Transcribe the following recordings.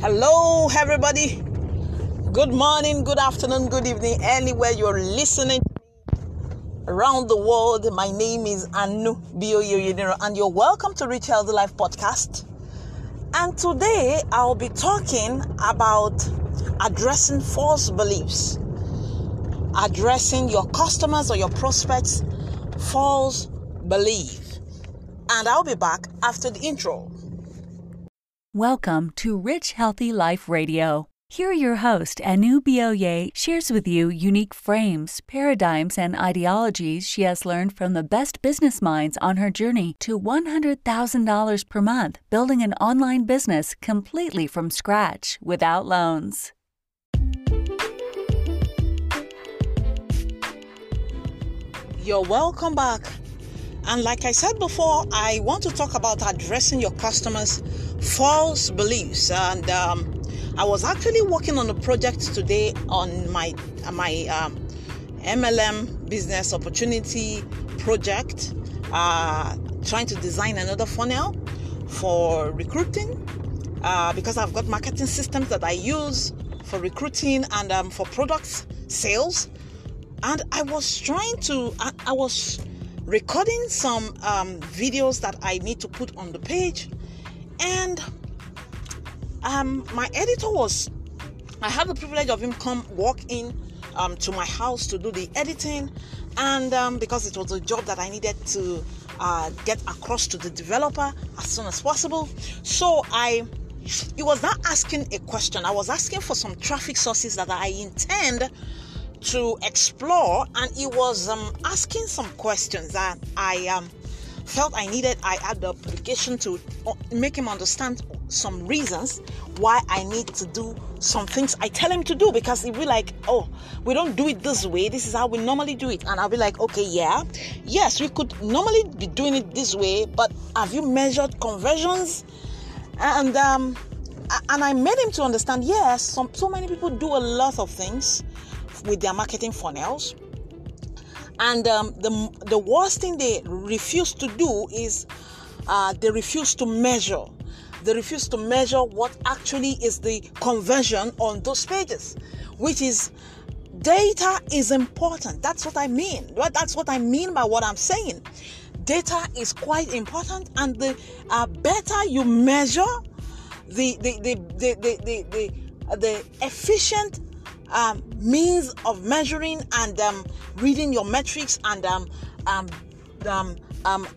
Hello, everybody. Good morning, good afternoon, good evening, anywhere you're listening around the world. My name is Anu Bioyo and you're welcome to Rich Healthy Life podcast. And today I'll be talking about addressing false beliefs, addressing your customers or your prospects' false belief. And I'll be back after the intro. Welcome to Rich Healthy Life Radio. Here, your host, Anu Bioye, shares with you unique frames, paradigms, and ideologies she has learned from the best business minds on her journey to $100,000 per month building an online business completely from scratch without loans. You're welcome back. And like I said before, I want to talk about addressing your customers' false beliefs. And um, I was actually working on a project today on my my um, MLM business opportunity project, uh, trying to design another funnel for recruiting uh, because I've got marketing systems that I use for recruiting and um, for products sales. And I was trying to, I, I was recording some um, videos that I need to put on the page, and um, my editor was. I had the privilege of him come walk in um, to my house to do the editing, and um, because it was a job that I needed to uh, get across to the developer as soon as possible, so I. It was not asking a question. I was asking for some traffic sources that I intend to explore, and he was um, asking some questions that I um, felt I needed. I had the obligation to uh, make him understand some reasons why I need to do some things I tell him to do because he'll be like, Oh, we don't do it this way. This is how we normally do it. And I'll be like, Okay, yeah, yes, we could normally be doing it this way, but have you measured conversions? And um, and I made him to understand, yes, some so many people do a lot of things with their marketing funnels. And um, the, the worst thing they refuse to do is uh, they refuse to measure. They refuse to measure what actually is the conversion on those pages, which is data is important. That's what I mean. That's what I mean by what I'm saying. Data is quite important, and the uh, better you measure, the the the the the, the, the, the efficient um, means of measuring and um, reading your metrics and um, um, um, um,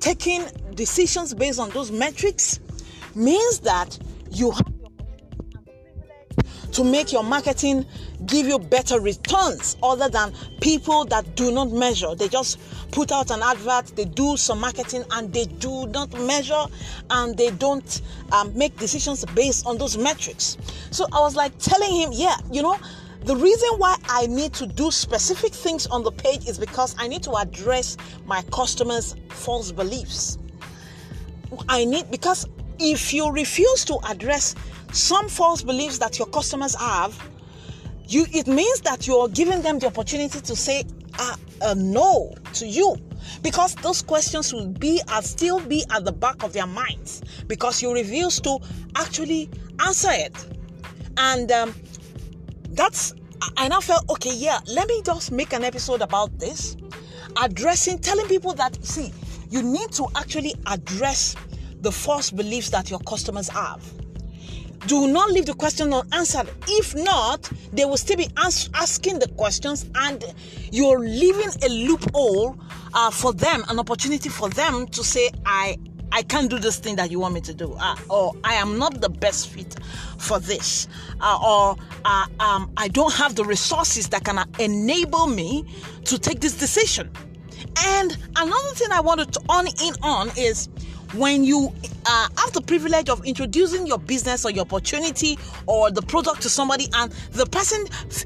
taking decisions based on those metrics means that you have to make your marketing give you better returns other than people that do not measure. They just put out an advert, they do some marketing, and they do not measure and they don't um, make decisions based on those metrics. So I was like telling him, yeah, you know, the reason why I need to do specific things on the page is because I need to address my customers' false beliefs. I need because if you refuse to address some false beliefs that your customers have, you it means that you're giving them the opportunity to say a, a no to you. Because those questions will be and still be at the back of their minds. Because you refuse to actually answer it. And um, that's i now felt okay yeah let me just make an episode about this. Addressing telling people that see you need to actually address the false beliefs that your customers have do not leave the question unanswered. If not, they will still be as- asking the questions, and you're leaving a loophole uh, for them, an opportunity for them to say, "I." I can't do this thing that you want me to do, uh, or I am not the best fit for this, uh, or uh, um, I don't have the resources that can enable me to take this decision. And another thing I wanted to on in on is when you uh, have the privilege of introducing your business or your opportunity or the product to somebody and the person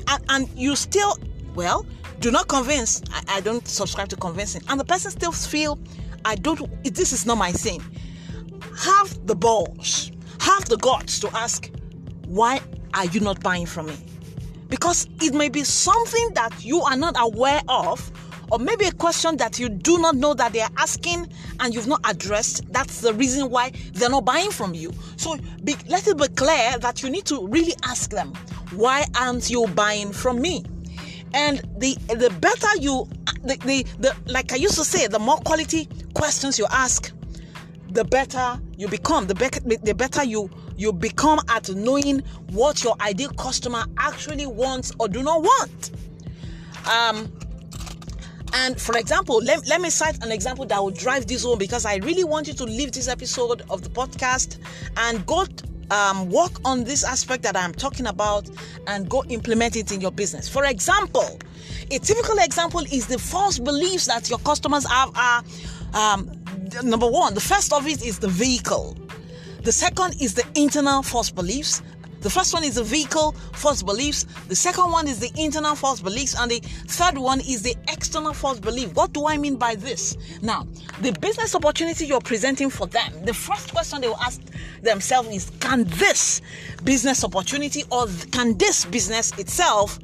and, and you still well do not convince I, I, don't subscribe to convincing and the person still feel i don't this is not my thing. Have the balls have the guts to ask why are you not buying from me? Because it may be something that you are not aware of or maybe a question that you do not know that they are asking and you've not addressed. That's the reason why they're not buying from you. So be, let it be clear that you need to really ask them, why aren't you buying from me? And the the better you the, the, the like I used to say, the more quality questions you ask, the better you become. The better the better you you become at knowing what your ideal customer actually wants or do not want. Um, and for example, let, let me cite an example that will drive this home because I really want you to leave this episode of the podcast and go um, work on this aspect that I'm talking about and go implement it in your business. For example, a typical example is the false beliefs that your customers have are um, number one, the first of it is the vehicle. The second is the internal false beliefs. The first one is the vehicle false beliefs. The second one is the internal false beliefs. And the third one is the external false belief. What do I mean by this? Now, the business opportunity you're presenting for them, the first question they will ask themselves is Can this business opportunity or can this business itself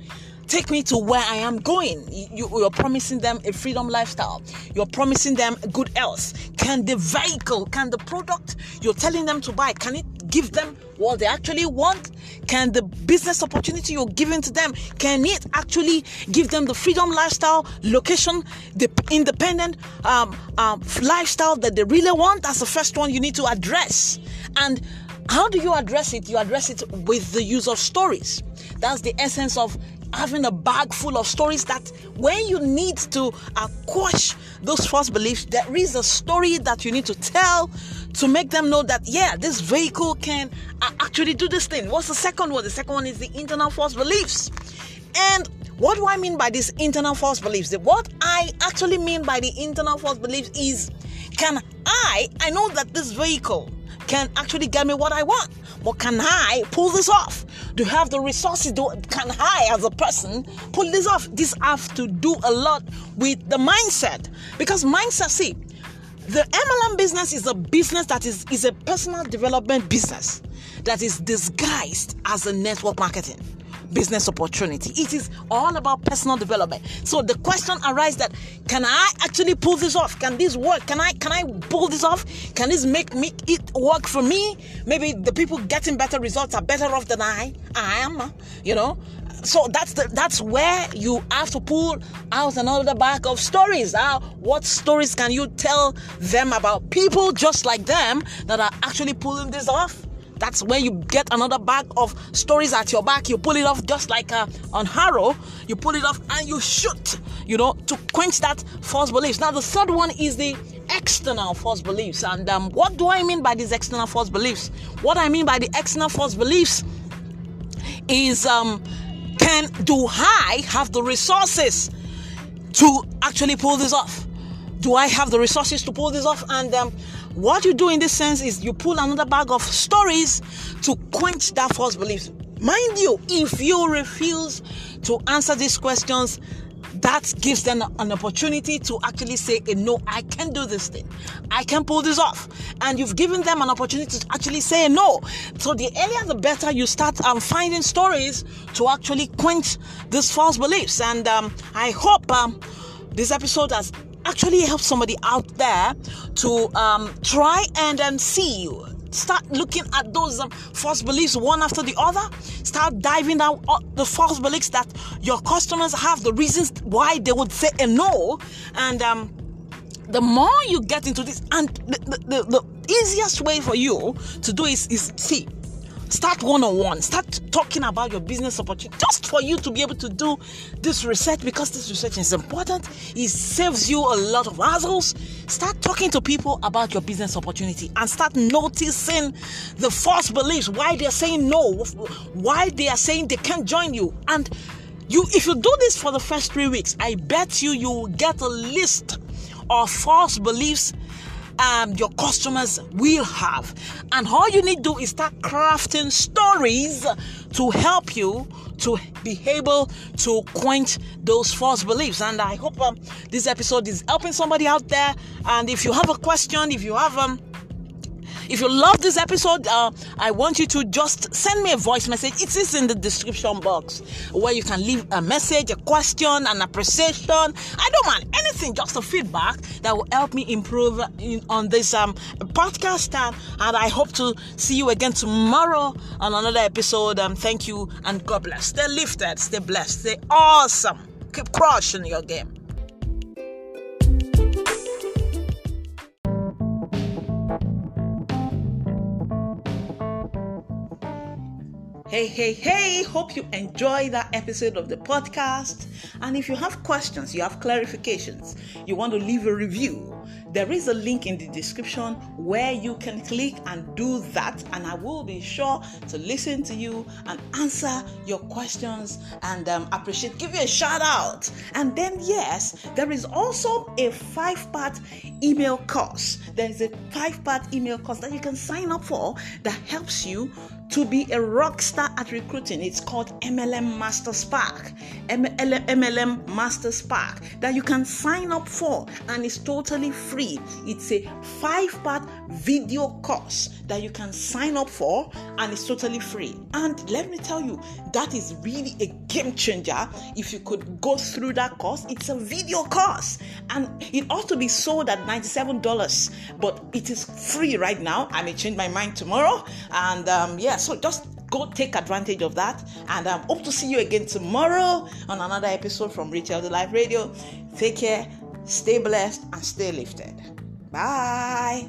take me to where I am going. You, are promising them a freedom lifestyle. You're promising them good health. Can the vehicle, can the product you're telling them to buy, can it give them what they actually want? Can the business opportunity you're giving to them, can it actually give them the freedom lifestyle, location, the independent um, um, lifestyle that they really want? That's the first one you need to address. And how do you address it? You address it with the use of stories. That's the essence of having a bag full of stories that when you need to uh, quash those false beliefs, there is a story that you need to tell to make them know that, yeah, this vehicle can uh, actually do this thing. What's the second one? The second one is the internal force beliefs. And what do I mean by this internal force beliefs? What I actually mean by the internal force beliefs is can I, I know that this vehicle can actually get me what I want. But can I pull this off? Do you have the resources? Do, can I, as a person, pull this off? This have to do a lot with the mindset. Because mindset, see, the MLM business is a business that is, is a personal development business that is disguised as a network marketing business opportunity. It is all about personal development. So the question arises that can I actually pull this off? Can this work? Can I can I pull this off? Can this make me it work for me? Maybe the people getting better results are better off than I I am, you know. So that's the that's where you have to pull out another bag of stories. Uh, what stories can you tell them about people just like them that are actually pulling this off? That's where you get another bag of stories at your back. You pull it off just like uh, on Harrow. You pull it off and you shoot, you know, to quench that false beliefs. Now, the third one is the external false beliefs. And um, what do I mean by these external false beliefs? What I mean by the external false beliefs is um, can do I have the resources to actually pull this off? Do I have the resources to pull this off? And um, what you do in this sense is you pull another bag of stories to quench that false belief. Mind you, if you refuse to answer these questions, that gives them an opportunity to actually say, No, I can do this thing. I can pull this off. And you've given them an opportunity to actually say no. So the earlier the better you start um, finding stories to actually quench these false beliefs. And um, I hope um, this episode has actually helped somebody out there to um, try and um, see you start looking at those um, false beliefs one after the other. Start diving down the false beliefs that your customers have the reasons why they would say a no. And um, the more you get into this and the, the, the, the easiest way for you to do is, is see Start one on one. Start talking about your business opportunity just for you to be able to do this research because this research is important. It saves you a lot of hassles. Start talking to people about your business opportunity and start noticing the false beliefs, why they're saying no, why they are saying they can't join you. And you if you do this for the first three weeks, I bet you you will get a list of false beliefs um, your customers will have. And all you need to do is start crafting stories to help you to be able to quench those false beliefs. And I hope um, this episode is helping somebody out there. And if you have a question, if you have um, If you love this episode, uh, I want you to just send me a voice message. It is in the description box where you can leave a message, a question, an appreciation. I don't mind anything, just a feedback that will help me improve in, on this um, podcast. And, and I hope to see you again tomorrow on another episode. Um, thank you and God bless. Stay lifted, stay blessed, stay awesome. Keep crushing your game. Hey, hey, hey, hope you enjoy that episode of the podcast. And if you have questions, you have clarifications, you want to leave a review, there is a link in the description where you can click and do that. And I will be sure to listen to you and answer your questions and um, appreciate, give you a shout out. And then, yes, there is also a five part email course. There is a five part email course that you can sign up for that helps you to be a rock star at recruiting. It's called MLM Master Spark. MLM Master Spark that you can sign up for and it's totally free. It's a five part video course that you can sign up for and it's totally free. And let me tell you, that is really a game changer if you could go through that course. It's a video course and it ought to be sold at $97, but it is free right now. I may change my mind tomorrow. And um, yeah, so just go take advantage of that. And I um, hope to see you again tomorrow on another episode from Rich the Life Radio. Take care, stay blessed, and stay lifted. Bye.